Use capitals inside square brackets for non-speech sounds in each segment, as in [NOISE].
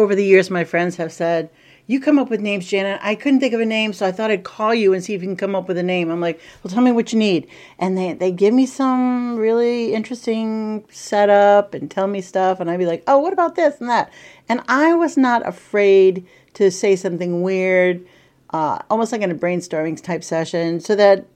Over the years, my friends have said, you come up with names, Janet. I couldn't think of a name, so I thought I'd call you and see if you can come up with a name. I'm like, well, tell me what you need. And they, they give me some really interesting setup and tell me stuff. And I'd be like, oh, what about this and that? And I was not afraid to say something weird, uh, almost like in a brainstorming type session, so that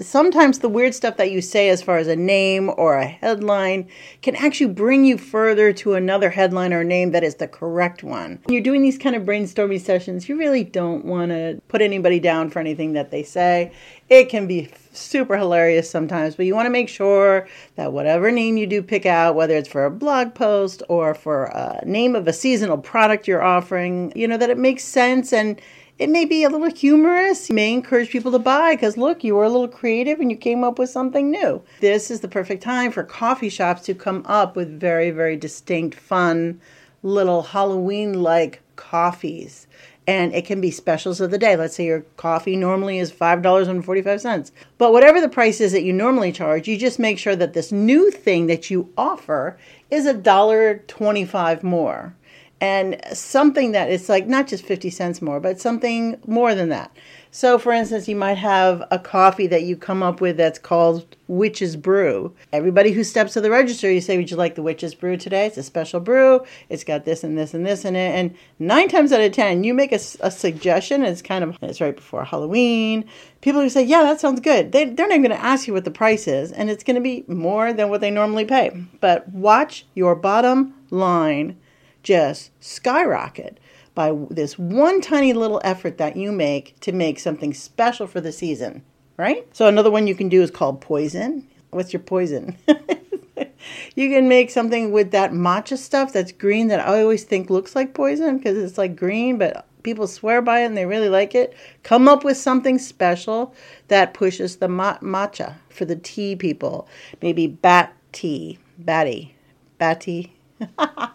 sometimes the weird stuff that you say as far as a name or a headline can actually bring you further to another headline or name that is the correct one. When you're doing these kind of brainstorming sessions, you really don't want to put anybody down for anything that they say. It can be super hilarious sometimes, but you want to make sure that whatever name you do pick out, whether it's for a blog post or for a name of a seasonal product you're offering, you know, that it makes sense and it may be a little humorous. You may encourage people to buy because look, you were a little creative and you came up with something new. This is the perfect time for coffee shops to come up with very, very distinct, fun, little Halloween like coffees. And it can be specials of the day. Let's say your coffee normally is $5.45. But whatever the price is that you normally charge, you just make sure that this new thing that you offer is $1.25 more and something that it's like not just 50 cents more, but something more than that. So, for instance, you might have a coffee that you come up with that's called Witch's Brew. Everybody who steps to the register, you say, Would you like the Witch's Brew today? It's a special brew. It's got this and this and this in it. And nine times out of ten, you make a, a suggestion. It's kind of, it's right before Halloween. People who say, Yeah, that sounds good. They, they're not going to ask you what the price is, and it's going to be more than what they normally pay. But watch your bottom line just skyrocket by this one tiny little effort that you make to make something special for the season, right? So another one you can do is called poison. What's your poison? [LAUGHS] you can make something with that matcha stuff that's green that I always think looks like poison because it's like green, but people swear by it and they really like it. Come up with something special that pushes the ma- matcha for the tea people. Maybe bat tea, batty, batty. [LAUGHS]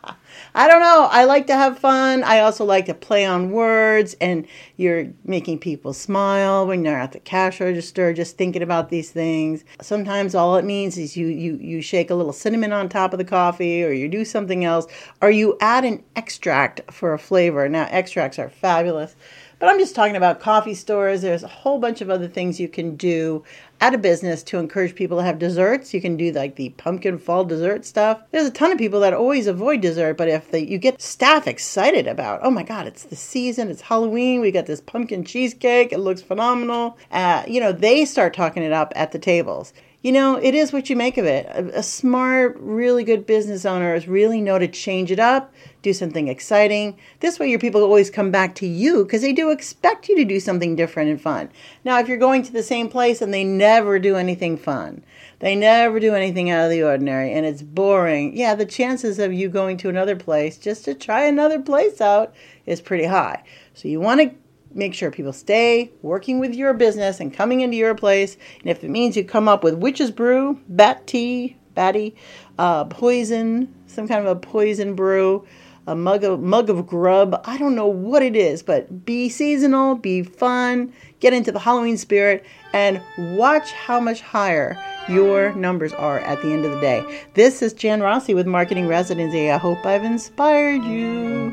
I don't know. I like to have fun. I also like to play on words, and you're making people smile when you're at the cash register, just thinking about these things. Sometimes all it means is you you you shake a little cinnamon on top of the coffee, or you do something else, or you add an extract for a flavor. Now extracts are fabulous. But I'm just talking about coffee stores. There's a whole bunch of other things you can do at a business to encourage people to have desserts. You can do like the pumpkin fall dessert stuff. There's a ton of people that always avoid dessert, but if you get staff excited about, oh my God, it's the season, it's Halloween, we got this pumpkin cheesecake, it looks phenomenal. Uh, you know, they start talking it up at the tables you know, it is what you make of it. A, a, smart, really good business owners really know to change it up, do something exciting. This way, your people always come back to you because they do expect you to do something different and fun. Now, if you're going to the same place and they never do anything fun, they never do anything out of the ordinary, and it's boring, yeah, the chances of you going to another place just to try another place out is pretty high. So, you want to make sure people stay working with your business and coming into your place. And if it means you come up with witch's brew, bat tea, batty, uh, poison, some kind of a poison brew, a mug of mug of grub. I don't know what it is, but be seasonal, be fun, get into the Halloween spirit, and watch how much higher your numbers are at the end of the day. This is Jan Rossi with Marketing Residency. I hope I've inspired you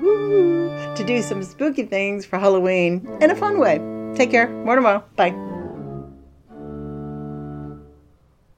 to do some spooky things for Halloween in a fun way. Take care. More tomorrow. Bye.